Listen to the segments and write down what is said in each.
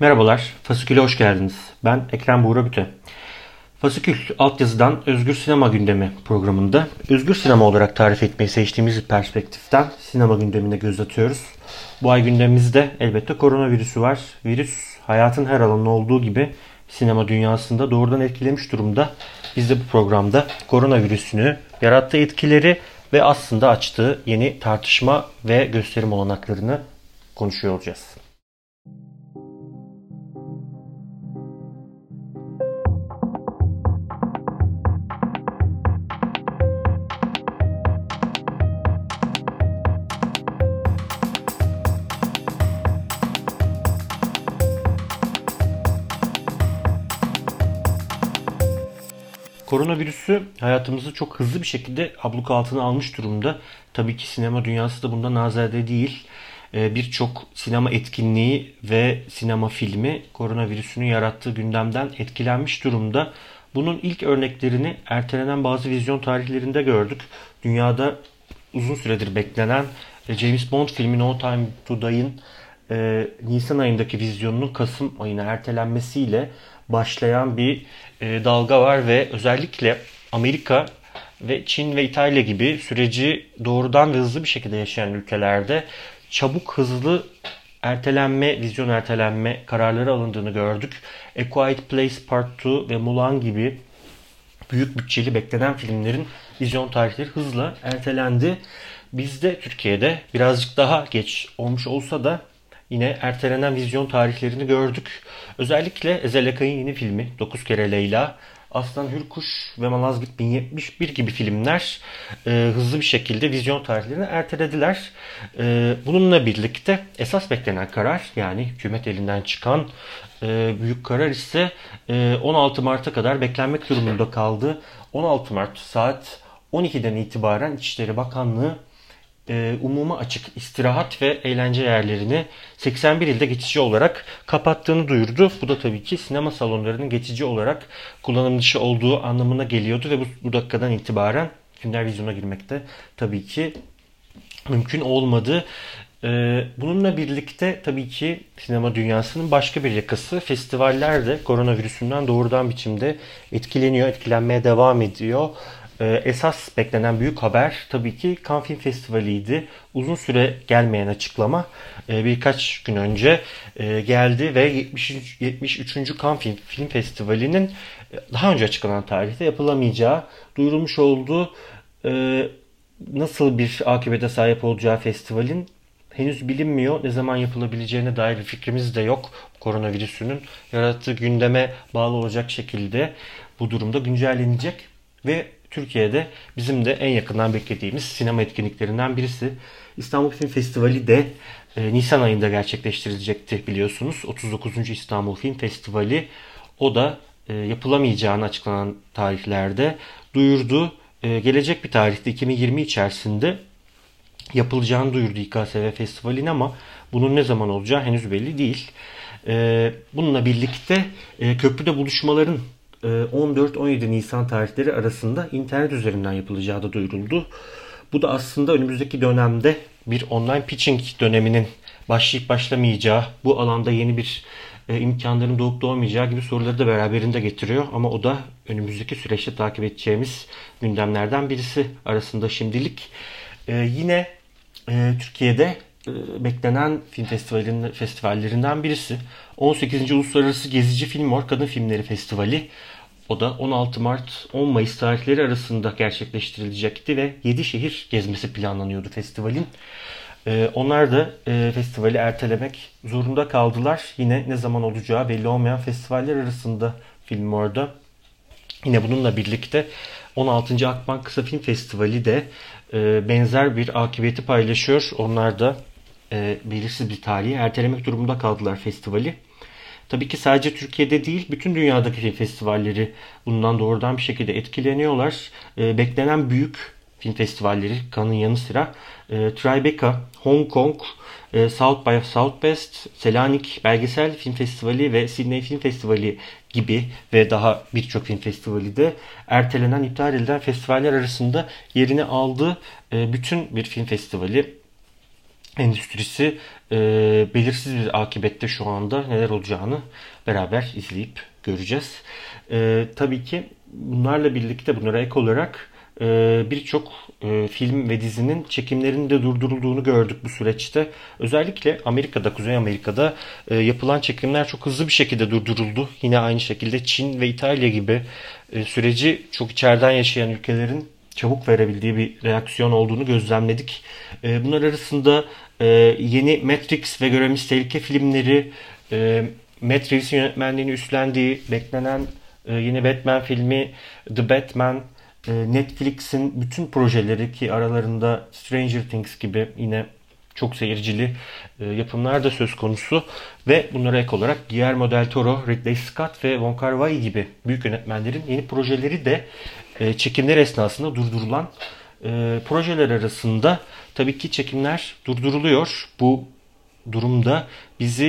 Merhabalar, Fasikül'e hoş geldiniz. Ben Ekrem Buğra Büte. Fasikül, altyazıdan Özgür Sinema Gündemi programında özgür sinema olarak tarif etmeyi seçtiğimiz perspektiften sinema gündemine göz atıyoruz. Bu ay gündemimizde elbette koronavirüsü var. Virüs hayatın her alanında olduğu gibi sinema dünyasında doğrudan etkilemiş durumda. Biz de bu programda koronavirüsünü, yarattığı etkileri ve aslında açtığı yeni tartışma ve gösterim olanaklarını konuşuyor olacağız. Koronavirüsü hayatımızı çok hızlı bir şekilde abluk altına almış durumda. Tabii ki sinema dünyası da bundan azade değil. Ee, birçok sinema etkinliği ve sinema filmi koronavirüsünün yarattığı gündemden etkilenmiş durumda. Bunun ilk örneklerini ertelenen bazı vizyon tarihlerinde gördük. Dünyada uzun süredir beklenen e, James Bond filmi No Time to Die'ın e, Nisan ayındaki vizyonunun Kasım ayına ertelenmesiyle başlayan bir e, dalga var ve özellikle Amerika ve Çin ve İtalya gibi süreci doğrudan ve hızlı bir şekilde yaşayan ülkelerde çabuk hızlı ertelenme, vizyon ertelenme kararları alındığını gördük. A Quiet Place Part 2 ve Mulan gibi büyük bütçeli beklenen filmlerin vizyon tarihleri hızla ertelendi. Bizde Türkiye'de birazcık daha geç olmuş olsa da yine ertelenen vizyon tarihlerini gördük. Özellikle Ezel Akay'ın yeni filmi 9 kere Leyla, Aslan Hürkuş ve Malazgirt 1071 gibi filmler e, hızlı bir şekilde vizyon tarihlerini ertelediler. E, bununla birlikte esas beklenen karar yani hükümet elinden çıkan e, büyük karar ise e, 16 Mart'a kadar beklenmek durumunda kaldı. 16 Mart saat 12'den itibaren İçişleri Bakanlığı e, umuma açık istirahat ve eğlence yerlerini 81 ilde geçici olarak kapattığını duyurdu. Bu da tabii ki sinema salonlarının geçici olarak kullanım dışı olduğu anlamına geliyordu ve bu, bu dakikadan itibaren filmler vizyona girmekte tabii ki mümkün olmadı. Ee, bununla birlikte tabii ki sinema dünyasının başka bir yakası festivaller de koronavirüsünden doğrudan biçimde etkileniyor, etkilenmeye devam ediyor. Ee, esas beklenen büyük haber tabii ki Cannes Film Festivali'ydi. Uzun süre gelmeyen açıklama e, birkaç gün önce e, geldi ve 73. 73. Cannes Film, Film Festivali'nin e, daha önce açıklanan tarihte yapılamayacağı duyurulmuş olduğu nasıl bir akıbete sahip olacağı festivalin henüz bilinmiyor. Ne zaman yapılabileceğine dair bir fikrimiz de yok. Koronavirüsünün yarattığı gündeme bağlı olacak şekilde bu durumda güncellenecek ve Türkiye'de bizim de en yakından beklediğimiz sinema etkinliklerinden birisi. İstanbul Film Festivali de e, Nisan ayında gerçekleştirilecekti biliyorsunuz. 39. İstanbul Film Festivali o da e, yapılamayacağını açıklanan tarihlerde duyurdu. E, gelecek bir tarihte 2020 içerisinde yapılacağını duyurdu İKSV Festivali'nin ama bunun ne zaman olacağı henüz belli değil. E, bununla birlikte e, köprüde buluşmaların 14-17 e, Nisan tarihleri arasında internet üzerinden yapılacağı da duyuruldu. Bu da aslında önümüzdeki dönemde bir online pitching döneminin başlayıp başlamayacağı, bu alanda yeni bir e, imkanların doğup doğmayacağı gibi soruları da beraberinde getiriyor. Ama o da önümüzdeki süreçte takip edeceğimiz gündemlerden birisi arasında şimdilik. E, yine Türkiye'de beklenen film festivallerinden birisi. 18. Uluslararası Gezici Film Var Kadın Filmleri Festivali. O da 16 Mart 10 Mayıs tarihleri arasında gerçekleştirilecekti ve 7 şehir gezmesi planlanıyordu festivalin. Ee, onlar da e, festivali ertelemek zorunda kaldılar. Yine ne zaman olacağı belli olmayan festivaller arasında film orada. Yine bununla birlikte 16. Akbank Kısa Film Festivali de e, benzer bir akıbeti paylaşıyor. Onlar da e, belirsiz bir tarihi ertelemek durumunda kaldılar festivali. Tabii ki sadece Türkiye'de değil, bütün dünyadaki film festivalleri bundan doğrudan bir şekilde etkileniyorlar. E, beklenen büyük film festivalleri kanın yanı sıra e, Tribeca, Hong Kong, e, South by Southwest, Selanik Belgesel Film Festivali ve Sydney Film Festivali gibi ve daha birçok film festivali de ertelenen, iptal edilen festivaller arasında yerini aldı. E, bütün bir film festivali endüstrisi e, belirsiz bir akibette şu anda neler olacağını beraber izleyip göreceğiz. E, tabii ki bunlarla birlikte bunlara ek olarak e, birçok e, film ve dizinin çekimlerinin de durdurulduğunu gördük bu süreçte. Özellikle Amerika'da, Kuzey Amerika'da e, yapılan çekimler çok hızlı bir şekilde durduruldu. Yine aynı şekilde Çin ve İtalya gibi süreci çok içeriden yaşayan ülkelerin çabuk verebildiği bir reaksiyon olduğunu gözlemledik. Bunlar arasında yeni Matrix ve Görevimiz Tehlike filmleri, Matt Reeves'in yönetmenliğini üstlendiği beklenen yeni Batman filmi The Batman e, Netflix'in bütün projeleri ki aralarında Stranger Things gibi yine çok seyircili e, yapımlar da söz konusu ve bunlara ek olarak Guillermo del Toro, Ridley Scott ve Wong Kar Wai gibi büyük yönetmenlerin yeni projeleri de e, çekimler esnasında durdurulan projeler arasında tabii ki çekimler durduruluyor. Bu durumda bizi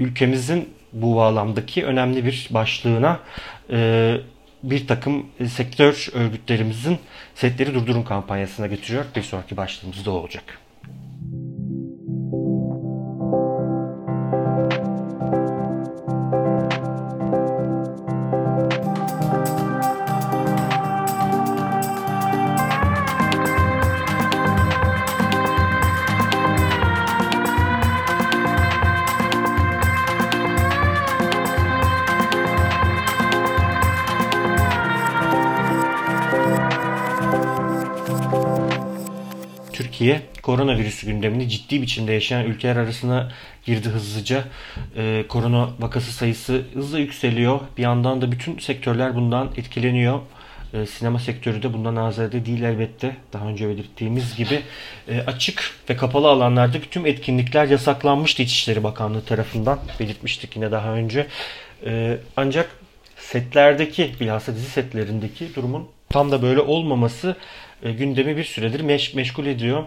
ülkemizin bu bağlamdaki önemli bir başlığına bir takım e, sektör örgütlerimizin setleri durdurun kampanyasına getiriyor. Bir sonraki başlığımız da olacak. Türkiye koronavirüs gündemini ciddi biçimde yaşayan ülkeler arasına girdi hızlıca. Ee, korona vakası sayısı hızla yükseliyor. Bir yandan da bütün sektörler bundan etkileniyor. Ee, sinema sektörü de bundan azade değil elbette. Daha önce belirttiğimiz gibi e, açık ve kapalı alanlarda tüm etkinlikler yasaklanmıştı İçişleri Bakanlığı tarafından. Belirtmiştik yine daha önce. Ee, ancak setlerdeki bilhassa dizi setlerindeki durumun tam da böyle olmaması gündemi bir süredir meş, meşgul ediyor.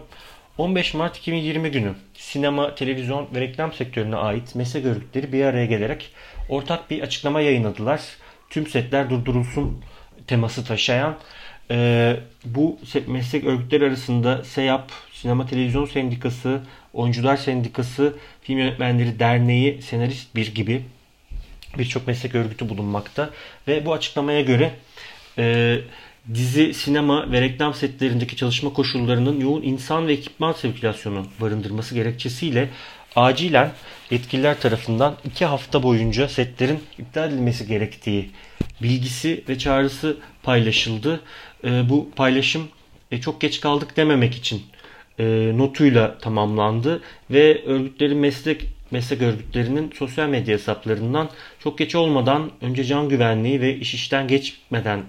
15 Mart 2020 günü sinema, televizyon ve reklam sektörüne ait meslek örgütleri bir araya gelerek ortak bir açıklama yayınladılar. Tüm setler durdurulsun teması taşıyan e, bu meslek örgütleri arasında SEYAP, Sinema Televizyon Sendikası, Oyuncular Sendikası, Film Yönetmenleri Derneği, Senarist Bir gibi birçok meslek örgütü bulunmakta. Ve bu açıklamaya göre e, dizi, sinema ve reklam setlerindeki çalışma koşullarının yoğun insan ve ekipman sirkülasyonu barındırması gerekçesiyle acilen yetkililer tarafından iki hafta boyunca setlerin iptal edilmesi gerektiği bilgisi ve çağrısı paylaşıldı. E, bu paylaşım e, çok geç kaldık dememek için e, notuyla tamamlandı ve örgütlerin meslek meslek örgütlerinin sosyal medya hesaplarından çok geç olmadan önce can güvenliği ve iş işten geçmeden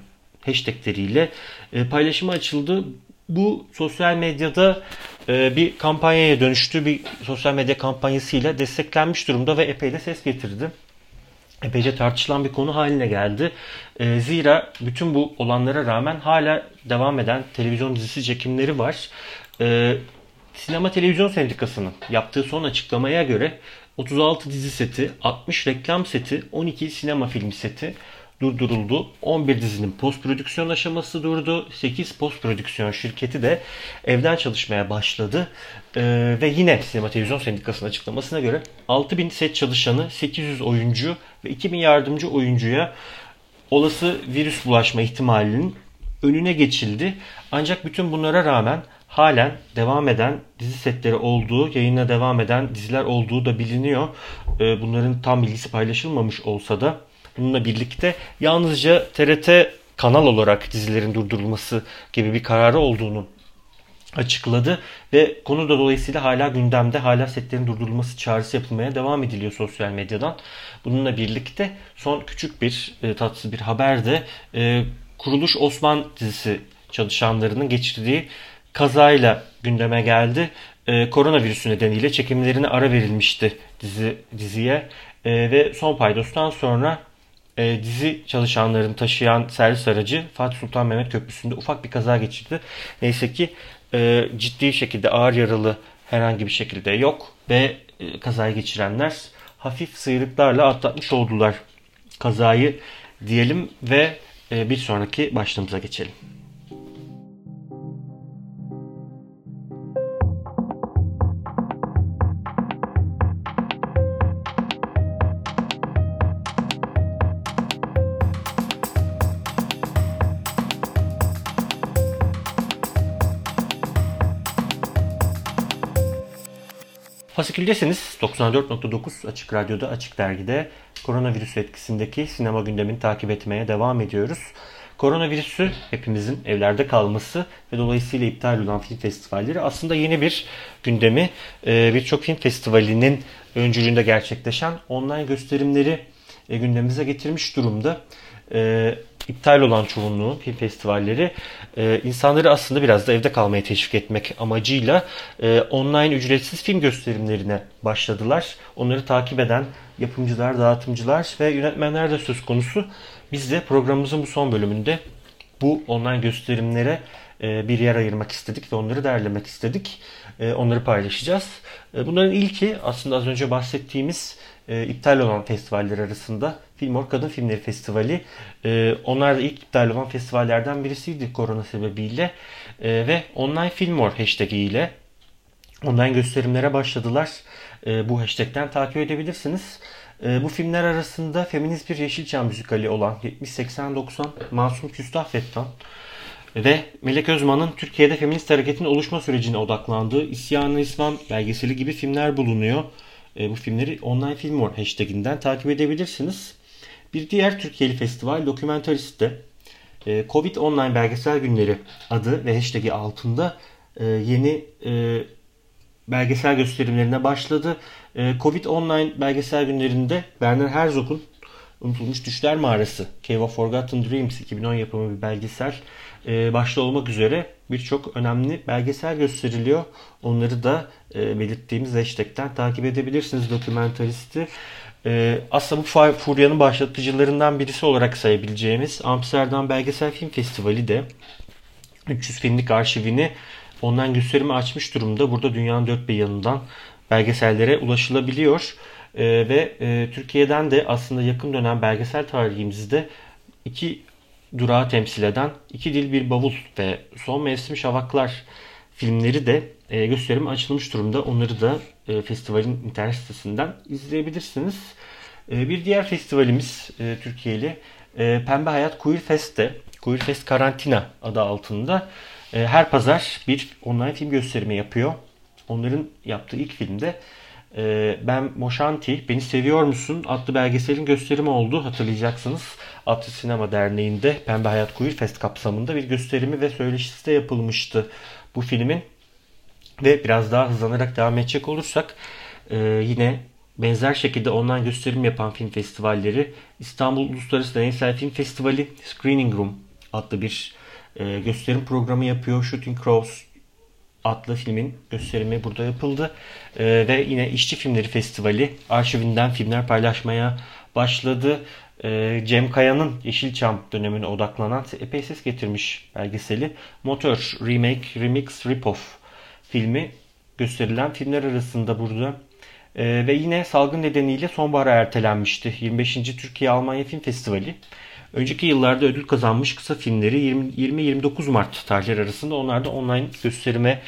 hashtagleriyle e, paylaşıma açıldı. Bu sosyal medyada e, bir kampanyaya dönüştü. Bir sosyal medya kampanyasıyla desteklenmiş durumda ve epey de ses getirdi. Epeyce tartışılan bir konu haline geldi. E, zira bütün bu olanlara rağmen hala devam eden televizyon dizisi çekimleri var. Sinema Televizyon Sendikası'nın yaptığı son açıklamaya göre 36 dizi seti, 60 reklam seti, 12 sinema filmi seti durduruldu. 11 dizinin post prodüksiyon aşaması durdu. 8 post prodüksiyon şirketi de evden çalışmaya başladı. Ee, ve yine Sinema Televizyon Sendikası'nın açıklamasına göre 6000 set çalışanı, 800 oyuncu ve 2000 yardımcı oyuncuya olası virüs bulaşma ihtimalinin önüne geçildi. Ancak bütün bunlara rağmen halen devam eden dizi setleri olduğu, yayına devam eden diziler olduğu da biliniyor. Ee, bunların tam bilgisi paylaşılmamış olsa da Bununla birlikte yalnızca TRT kanal olarak dizilerin durdurulması gibi bir kararı olduğunu açıkladı ve konu da dolayısıyla hala gündemde hala setlerin durdurulması çağrısı yapılmaya devam ediliyor sosyal medyadan. Bununla birlikte son küçük bir e, tatsız bir haber de e, Kuruluş Osman dizisi çalışanlarının geçirdiği kazayla gündeme geldi. E, koronavirüsü nedeniyle çekimlerine ara verilmişti dizi diziye e, ve son paydostan sonra e, dizi çalışanlarını taşıyan servis aracı Fatih Sultan Mehmet Köprüsü'nde ufak bir kaza geçirdi. Neyse ki e, ciddi şekilde ağır yaralı herhangi bir şekilde yok ve e, kazayı geçirenler hafif sıyrıklarla atlatmış oldular kazayı diyelim ve e, bir sonraki başlığımıza geçelim. Fasiküldesiniz 94.9 Açık Radyo'da Açık Dergi'de koronavirüs etkisindeki sinema gündemini takip etmeye devam ediyoruz. Koronavirüsü hepimizin evlerde kalması ve dolayısıyla iptal olan film festivalleri aslında yeni bir gündemi e, birçok film festivalinin öncülüğünde gerçekleşen online gösterimleri e, gündemimize getirmiş durumda. E, iptal olan çoğunluğu film festivalleri insanları aslında biraz da evde kalmaya teşvik etmek amacıyla online ücretsiz film gösterimlerine başladılar. Onları takip eden yapımcılar, dağıtımcılar ve yönetmenler de söz konusu. Biz de programımızın bu son bölümünde bu online gösterimlere e, bir yer ayırmak istedik ve onları derlemek istedik. E, onları paylaşacağız. E, bunların ilki aslında az önce bahsettiğimiz iptal olan festivaller arasında Filmor Kadın Filmleri Festivali. Onlar da ilk iptal olan festivallerden birisiydi korona sebebiyle. Ve online Filmor hashtag ile online gösterimlere başladılar. Bu hashtagten takip edebilirsiniz. E, bu filmler arasında feminist bir Yeşilçam müzikali olan 70-80-90 Masum Küstah ve Melek Özman'ın Türkiye'de feminist hareketin oluşma sürecine odaklandığı İsyan-ı İslam belgeseli gibi filmler bulunuyor. E, bu filmleri online film hashtaginden takip edebilirsiniz. Bir diğer Türkiye'li festival Dokumentarist'te e, Covid Online Belgesel Günleri adı ve hashtagi altında e, yeni e, belgesel gösterimlerine başladı. Covid Online belgesel günlerinde Werner Herzog'un Unutulmuş Düşler Mağarası Cave of Forgotten Dreams 2010 yapımı bir belgesel başta olmak üzere birçok önemli belgesel gösteriliyor. Onları da belirttiğimiz hashtag'ten takip edebilirsiniz dokumentaristi. E, aslında bu furyanın başlatıcılarından birisi olarak sayabileceğimiz Amsterdam Belgesel Film Festivali de 300 filmlik arşivini online gösterimi açmış durumda. Burada dünyanın dört bir yanından belgesellere ulaşılabiliyor. E, ve e, Türkiye'den de aslında yakın dönem belgesel tarihimizde iki durağı temsil eden iki dil bir bavul ve son mevsim şavaklar filmleri de e, gösterime açılmış durumda. Onları da e, festivalin internet sitesinden izleyebilirsiniz. E, bir diğer festivalimiz e, Türkiye'li e, Pembe Hayat Queer Fest'te Queer Fest Karantina adı altında e, her pazar bir online film gösterimi yapıyor. Onların yaptığı ilk filmde e, Ben Moşanti, Beni Seviyor Musun adlı belgeselin gösterimi oldu. Hatırlayacaksınız. Atlı Sinema Derneği'nde Pembe Hayat Queer Fest kapsamında bir gösterimi ve söyleşisi de yapılmıştı bu filmin. Ve biraz daha hızlanarak devam edecek olursak e, yine benzer şekilde online gösterim yapan film festivalleri İstanbul Uluslararası Deneysel Film Festivali Screening Room adlı bir e, gösterim programı yapıyor. Shooting Crows adlı filmin gösterimi burada yapıldı. E, ve yine İşçi Filmleri Festivali arşivinden filmler paylaşmaya başladı. E, Cem Kaya'nın Yeşilçam dönemine odaklanan epey ses getirmiş belgeseli Motor Remake Remix Ripoff filmi gösterilen filmler arasında burada. E, ve yine salgın nedeniyle sonbahara ertelenmişti. 25. Türkiye Almanya Film Festivali. Önceki yıllarda ödül kazanmış kısa filmleri 20-29 Mart tarihleri arasında onlar da online gösterime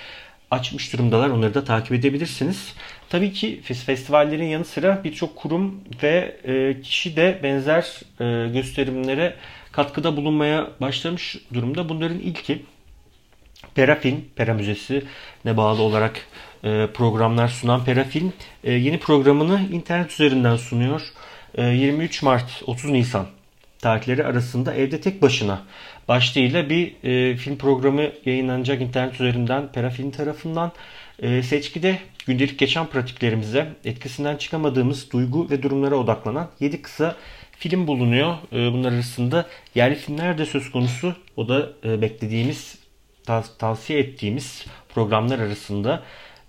açmış durumdalar. Onları da takip edebilirsiniz. Tabii ki festivallerin yanı sıra birçok kurum ve e, kişi de benzer e, gösterimlere katkıda bulunmaya başlamış durumda. Bunların ilki Perafin, Pera Müzesi ne bağlı olarak e, programlar sunan Perafin yeni programını internet üzerinden sunuyor. 23 Mart 30 Nisan tarihleri arasında evde tek başına başlığıyla bir e, film programı yayınlanacak internet üzerinden Perafilm tarafından. E, seçkide gündelik geçen pratiklerimize etkisinden çıkamadığımız duygu ve durumlara odaklanan 7 kısa film bulunuyor. E, bunlar arasında yerli filmler de söz konusu. O da e, beklediğimiz, tav- tavsiye ettiğimiz programlar arasında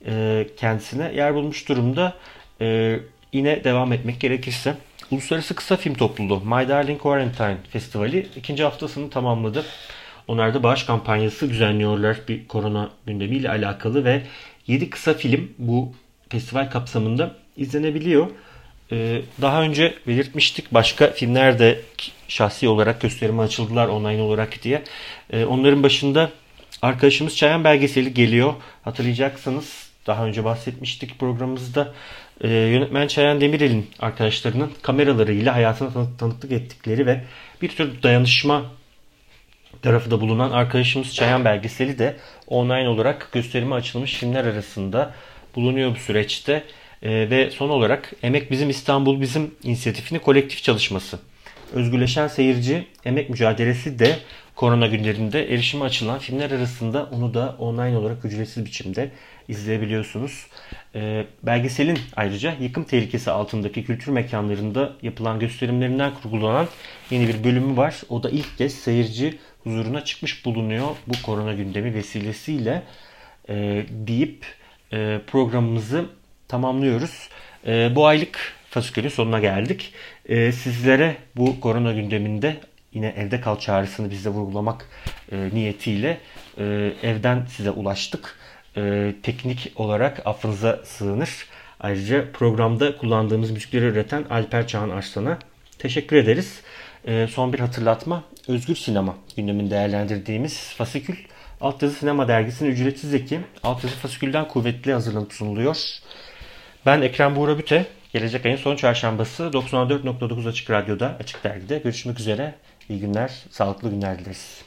e, kendisine yer bulmuş durumda. E, yine devam etmek gerekirse Uluslararası Kısa Film Topluluğu My Darling Quarantine Festivali ikinci haftasını tamamladı. Onlar da bağış kampanyası düzenliyorlar bir korona gündemiyle alakalı ve 7 kısa film bu festival kapsamında izlenebiliyor. Ee, daha önce belirtmiştik başka filmler de şahsi olarak gösterime açıldılar online olarak diye. Ee, onların başında arkadaşımız Çayan belgeseli geliyor. Hatırlayacaksınız daha önce bahsetmiştik programımızda e, yönetmen Çayan Demirel'in arkadaşlarının kameralarıyla hayatına tanı tanıklık ettikleri ve bir tür dayanışma tarafı da bulunan arkadaşımız Çayan belgeseli de online olarak gösterime açılmış filmler arasında bulunuyor bu süreçte. E, ve son olarak Emek Bizim İstanbul Bizim inisiyatifini kolektif çalışması. Özgürleşen Seyirci Emek Mücadelesi de korona günlerinde erişime açılan filmler arasında onu da online olarak ücretsiz biçimde izleyebiliyorsunuz. E, belgeselin ayrıca yıkım tehlikesi altındaki kültür mekanlarında yapılan gösterimlerinden kurgulanan yeni bir bölümü var. O da ilk kez seyirci huzuruna çıkmış bulunuyor bu korona gündemi vesilesiyle e, deyip e, programımızı tamamlıyoruz. E, bu aylık fasikülün sonuna geldik. E, sizlere bu korona gündeminde yine evde kal çağrısını bizde vurgulamak e, niyetiyle e, evden size ulaştık. E, teknik olarak affınıza sığınır. Ayrıca programda kullandığımız müzikleri üreten Alper Çağan Arslan'a teşekkür ederiz. E, son bir hatırlatma. Özgür Sinema gündemin değerlendirdiğimiz Fasikül Altyazı Sinema Dergisi'nin ücretsiz eki Altyazı Fasikül'den kuvvetli hazırlanıp sunuluyor. Ben Ekrem Buğra Büte. Gelecek ayın son çarşambası 94.9 Açık Radyo'da, Açık Dergi'de görüşmek üzere. İyi günler, sağlıklı günler dileriz.